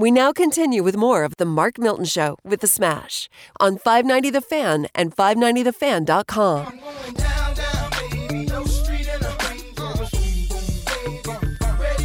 We now continue with more of the Mark Milton Show with the Smash on 590 The Fan and 590TheFan.com.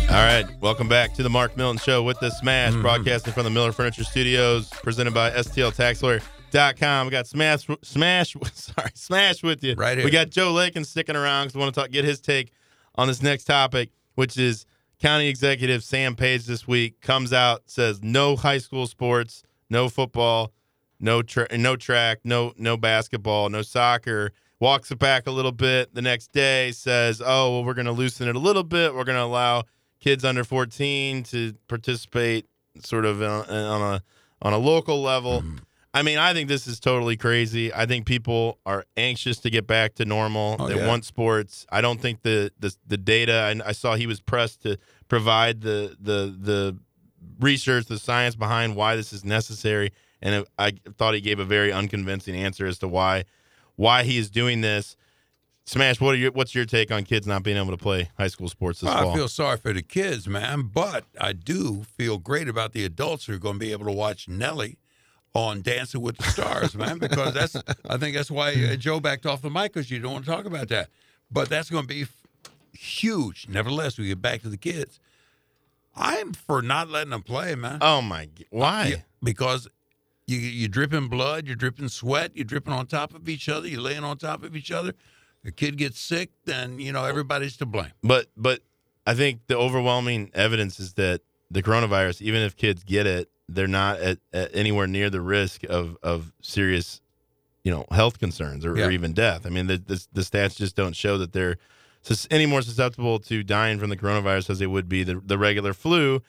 All right, welcome back to the Mark Milton Show with the Smash, mm-hmm. broadcasting from the Miller Furniture Studios, presented by STLTaxLawyer.com. We got Smash, Smash, sorry, Smash with you. Right here. We got Joe Lakin sticking around because we want to talk, get his take on this next topic, which is County Executive Sam Page this week comes out says no high school sports, no football, no tra- no track, no no basketball, no soccer. Walks it back a little bit. The next day says, "Oh, well, we're going to loosen it a little bit. We're going to allow kids under 14 to participate, sort of on, on a on a local level." Mm. I mean, I think this is totally crazy. I think people are anxious to get back to normal. Oh, they yeah. want sports. I don't think the the, the data. And I saw he was pressed to provide the the the research, the science behind why this is necessary, and I thought he gave a very unconvincing answer as to why why he is doing this. Smash, what are your what's your take on kids not being able to play high school sports this Well, fall? I feel sorry for the kids, man, but I do feel great about the adults who are going to be able to watch Nelly on Dancing with the Stars, man, because that's I think that's why uh, Joe backed off the mic because you don't want to talk about that. But that's going to be f- huge. Nevertheless, we get back to the kids. I'm for not letting them play, man. oh my, why? Yeah, because you you're dripping blood, you're dripping sweat, you're dripping on top of each other, you're laying on top of each other. The kid gets sick, then you know everybody's to blame. But but I think the overwhelming evidence is that the coronavirus, even if kids get it, they're not at, at anywhere near the risk of of serious, you know, health concerns or, Yeah. or even death. I mean, the, the the stats just don't show that they're any more susceptible to dying from the coronavirus as they would be the the regular flu.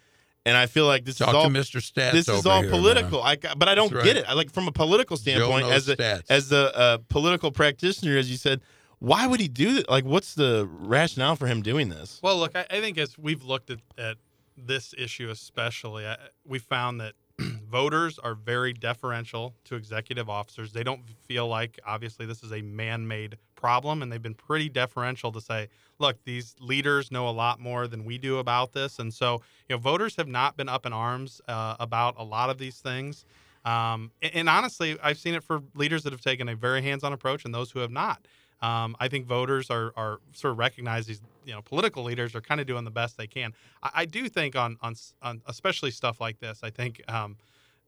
And I feel like this Talk is all Mr. Stats. this is all here, political. man. I but I don't That's get it. I like from a political standpoint as a stats. as a uh, political practitioner, as you said. Why would he do that? Like, what's the rationale for him doing this? Well, look, I, I think as we've looked at, at this issue, especially, I, we found that voters are very deferential to executive officers. They don't feel like, obviously, this is a man made problem, and they've been pretty deferential to say, look, these leaders know a lot more than we do about this. And so, you know, voters have not been up in arms uh, about a lot of these things. Um, and, and honestly, I've seen it for leaders that have taken a very hands on approach and those who have not. Um, I think voters are, are sort of recognize these, you know, political leaders are kind of doing the best they can. I, I do think on, on on especially stuff like this, I think um,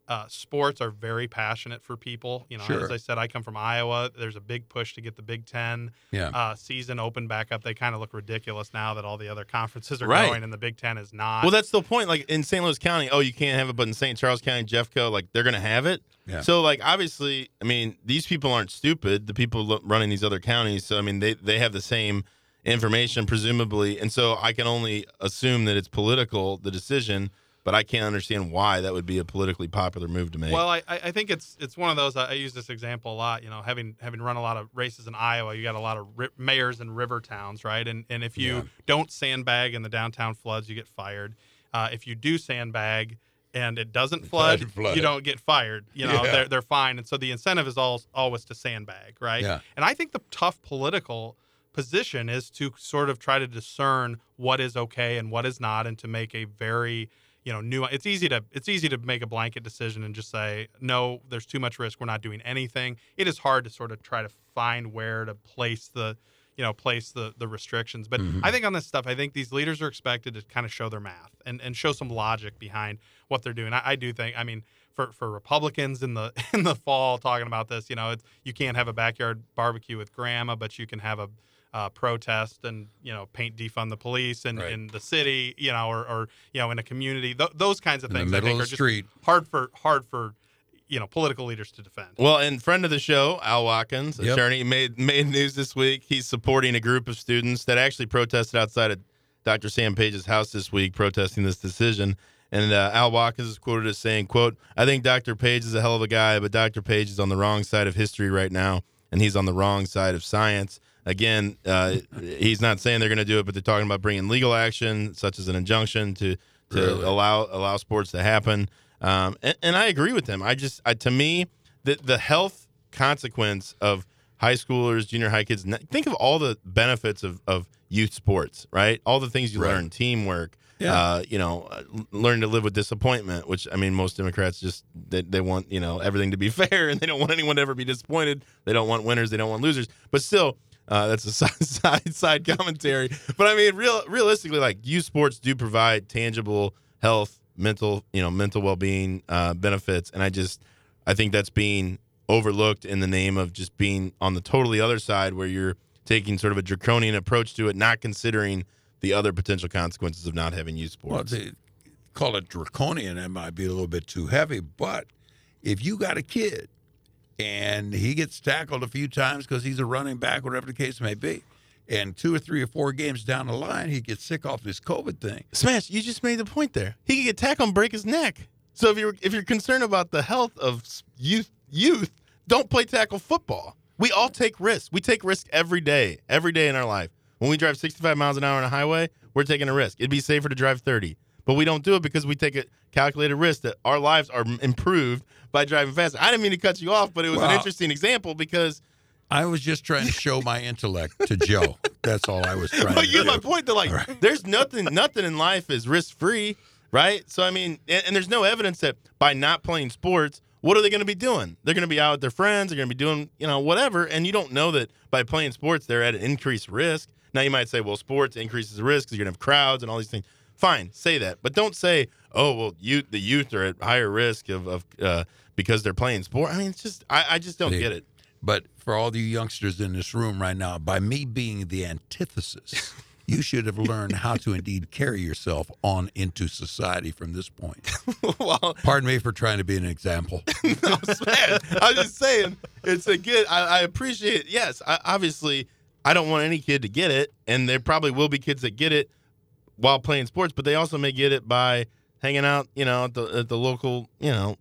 uh, sports are very passionate for people. You know, Sure. as I said, I come from Iowa. There's a big push to get the Big Ten Yeah. uh, season open back up. They kind of look ridiculous now that all the other conferences are Right. going and the Big Ten is not. Well, that's the point. Like in St. Louis County, oh, you can't have it, but in St. Charles County, Jeffco, like they're gonna have it. Yeah. So, like, obviously, I mean, these people aren't stupid. The people running these other counties, so I mean, they they have the same information, presumably, and so I can only assume that it's political the decision. But I can't understand why that would be a politically popular move to make. Well, I, I think it's it's one of those. I I use this example a lot. You know, having having run a lot of races in Iowa, you got a lot of ri- mayors in river towns, right? And and if you Yeah. don't sandbag in the downtown floods, you get fired. Uh, if you do sandbag and it doesn't flood, flood. you don't get fired. You know, Yeah. they're they're fine. And so the incentive is all, always to sandbag, right? Yeah. And I think the tough political position is to sort of try to discern what is okay and what is not, and to make a very you know new. It's easy to it's easy to make a blanket decision and just say no. There's too much risk. We're not doing anything. It is hard to sort of try to find where to place the you know place the the restrictions. But I think on this stuff, I think these leaders are expected to kind of show their math and and show some logic behind what they're doing. I, I do think. I mean. For, for Republicans in the in the fall talking about this, you know, it's, you can't have a backyard barbecue with grandma, but you can have a uh, protest and you know paint defund the police in, Right. in the city, you know, or, or you know in a community. Th- those kinds of things I think are just street. hard for hard for you know political leaders to defend. Well, and friend of the show, Al Watkins, Yep. attorney, made made news this week. He's supporting a group of students that actually protested outside of Dr. Sam Page's house this week, protesting this decision. And uh, Al Watkins is quoted as saying, "quote I think Dr. Page is a hell of a guy, but Dr. Page is on the wrong side of history right now, and he's on the wrong side of science." Again, uh, he's not saying they're going to do it, but they're talking about bringing legal action, such as an injunction, to to Really? allow allow sports to happen. Um, and, and I agree with them. I just, I, to me, the the health consequence of high schoolers, junior high kids. Think of all the benefits of of youth sports, right? All the things you Right. learn, teamwork, Yeah. Uh, you know, uh, learn to live with disappointment. Which I mean, most Democrats just they, they want you know everything to be fair, and they don't want anyone to ever be disappointed. They don't want winners. They don't want losers. But still, uh, that's a side, side side commentary. But I mean, real realistically, like youth sports do provide tangible health, mental you know mental well being uh, benefits, and I just I think that's being overlooked in the name of just being on the totally other side where you're taking sort of a draconian approach to it, not considering the other potential consequences of not having youth Well, sports. they call it draconian. That might be a little bit too heavy. But if you got a kid and he gets tackled a few times because he's a running back, whatever the case may be, and two or three or four games down the line, he gets sick off this COVID thing. Smash, you just made the point there. He could get tackled and break his neck. So if you're if you're concerned about the health of youth youth, don't play tackle football. We all take risks. We take risks every day, every day in our life. When we drive 65 miles an hour on a highway, we're taking a risk. It'd be safer to drive 30, but we don't do it because we take a calculated risk that our lives are improved by driving faster. I didn't mean to cut you off, but it was an interesting example because I was just trying to show my intellect to Joe. That's all I was trying But to you do. get my point. That like, there's nothing, nothing in life is risk free, right? So I mean, and, and there's no evidence that by not playing sports, what are they going to be doing? They're going to be out with their friends. They're going to be doing, you know, whatever. And you don't know that by playing sports, they're at an increased risk. Now you might say, well, sports increases the risk because you're going to have crowds and all these things. Fine, say that, but don't say, oh, well, youth, the youth are at higher risk of, of uh, because they're playing sport. I mean, it's just, I, I just don't See, get it. But for all you youngsters in this room right now, by me being the antithesis, you should have learned how to indeed carry yourself on into society from this point. well, Pardon me for trying to be an example. no, man. I'm just saying, it's a good. I, I appreciate. Yes, I, obviously, I don't want any kid to get it, and there probably will be kids that get it while playing sports, but they also may get it by hanging out, you know, at the at the local, you know,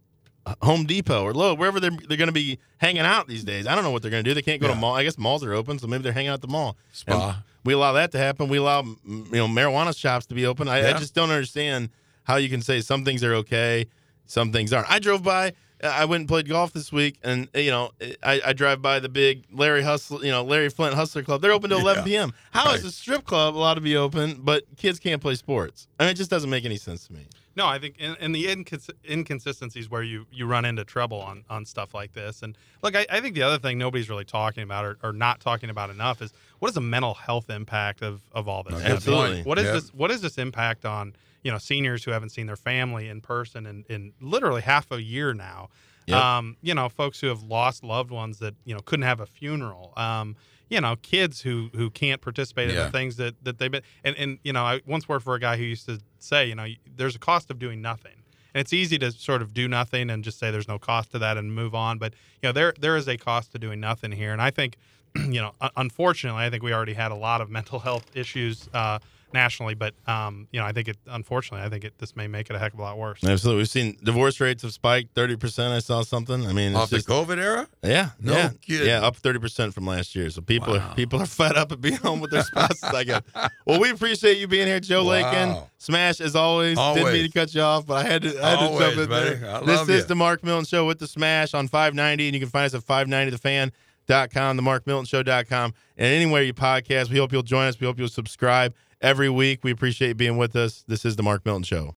Home Depot or Lowe, wherever they're they're going to be hanging out these days. I don't know what they're going to do. They can't go to Yeah. mall. I guess malls are open, so maybe they're hanging out at the mall. And Spa. we allow that to happen. We allow you know marijuana shops to be open. I, I just don't understand how you can say some things are okay, some things aren't. I drove by. Uh, I went and played golf this week, and uh, you know, I, I drive by the big Larry Hustle, you know, Larry Flynt Hustler Club. They're open to 11 Yeah. p.m. How is Right. a strip club allowed to be open, but kids can't play sports? I mean, it just doesn't make any sense to me. No, I think and, and the incons- inconsistencies where you you run into trouble on on stuff like this. And look, I, I think the other thing nobody's really talking about or, or not talking about enough is what is the mental health impact of of all this? Absolutely. What is Yeah. this? What is this impact on you know seniors who haven't seen their family in person in, in literally half a year now? Yep. Um, you know, folks who have lost loved ones that you know couldn't have a funeral. Um, you know, kids who who can't participate in the things that that they've been. And and you know, I once worked for a guy who used to say, you know, there's a cost of doing nothing. And it's easy to sort of do nothing and just say there's no cost to that and move on. But you know, there there is a cost to doing nothing here. And I think, you know, unfortunately, I think we already had a lot of mental health issues uh, nationally. But um, you know, I think it unfortunately, I think it this may make it a heck of a lot worse. Absolutely, we've seen divorce rates have spiked 30 percent. I saw something. I mean, it's Off the just, COVID era? yeah, No yeah, kidding. yeah, up 30 percent from last year. So people Wow. are people are fed up at being home with their spouses. I guess. Well, we appreciate you being here, Joe Wow. Lakin. Smash as always. Didn't mean to cut you off, but I had to. I had Always, to jump in buddy. there. I this love is the Mark Milton Show with the Smash on 590, and you can find us at 590thefan.com, the markmiltonshow.com, and anywhere you podcast. We hope you'll join us. We hope you'll subscribe every week. We appreciate being with us. This is the Mark Milton Show.